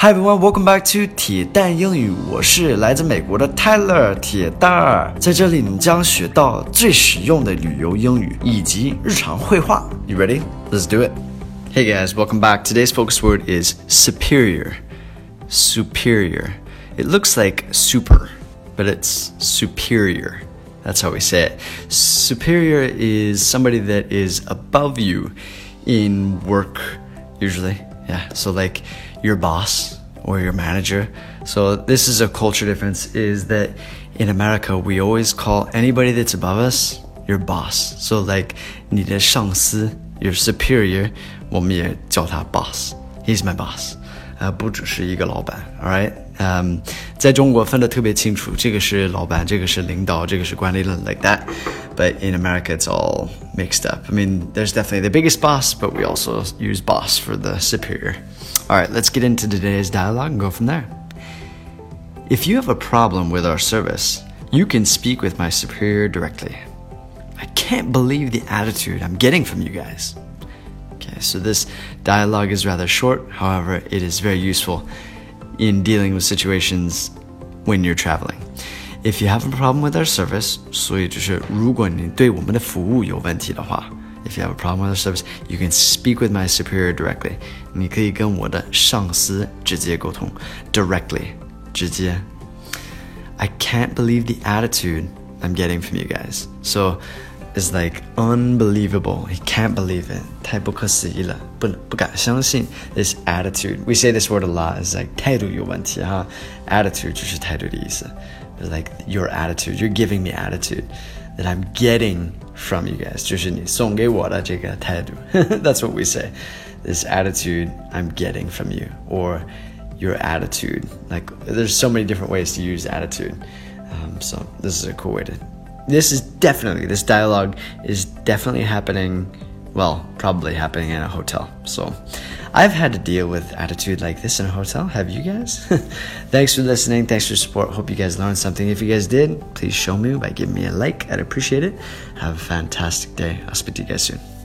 Hi everyone, welcome back to 铁蛋英语。我是来自美国的 Tyler 铁蛋儿，在这里你将学到最实用的旅游英语以及日常会话。You ready? Let's do it. Hey guys, welcome back. Today's focus word is superior. Superior. It looks like super, but it's superior. That's how we say it. Superior is somebody that is above you in work, usually. Yeah, so like your boss or your manager. So this is a culture difference is that in America we always call anybody that's above us your boss. So like 你的上司 your superior 我们也叫他 boss. He's my boss. 呃，不只是一个老板，All right，嗯、um,，在中国分得特别清楚，这个是老板，这个是领导，这个是管理人，like that。But in America, it's all mixed up. I mean, there's definitely the biggest boss, but we also use boss for the superior. All right, let's get into today's dialogue and go from there. If you have a problem with our service, you can speak with my superior directly. I can't believe the attitude I'm getting from you guys. Okay, so this dialogue is rather short, however, it is very useful in dealing with situations when you're traveling. If you have a problem with our service, 所以就是如果你对我们的服务有问题的话。if you have a problem with our service, you can speak with my superior directly. 你可以跟我的上司直接沟通，directly，直接。I can't believe the attitude I'm getting from you guys. So it's like unbelievable. He can't believe it. 太不可思议了，不不敢相信 this attitude. We say this word a lot. It's like 态度有问题哈。Attitude 就是态度的意思。It's like your attitude. You're giving me attitude that I'm getting from you guys. 就是你送给我的这个态度。That's what we say. This attitude I'm getting from you, or your attitude. Like there's so many different ways to use attitude. Um, so this is a cool way to. this is definitely this dialogue is definitely happening. Well, probably happening in a hotel. So. I've had to deal with attitude like this in a hotel. Have you guys? Thanks for listening. Thanks for support. Hope you guys learned something. If you guys did, please show me by giving me a like. I'd appreciate it. Have a fantastic day. I'll speak to you guys soon.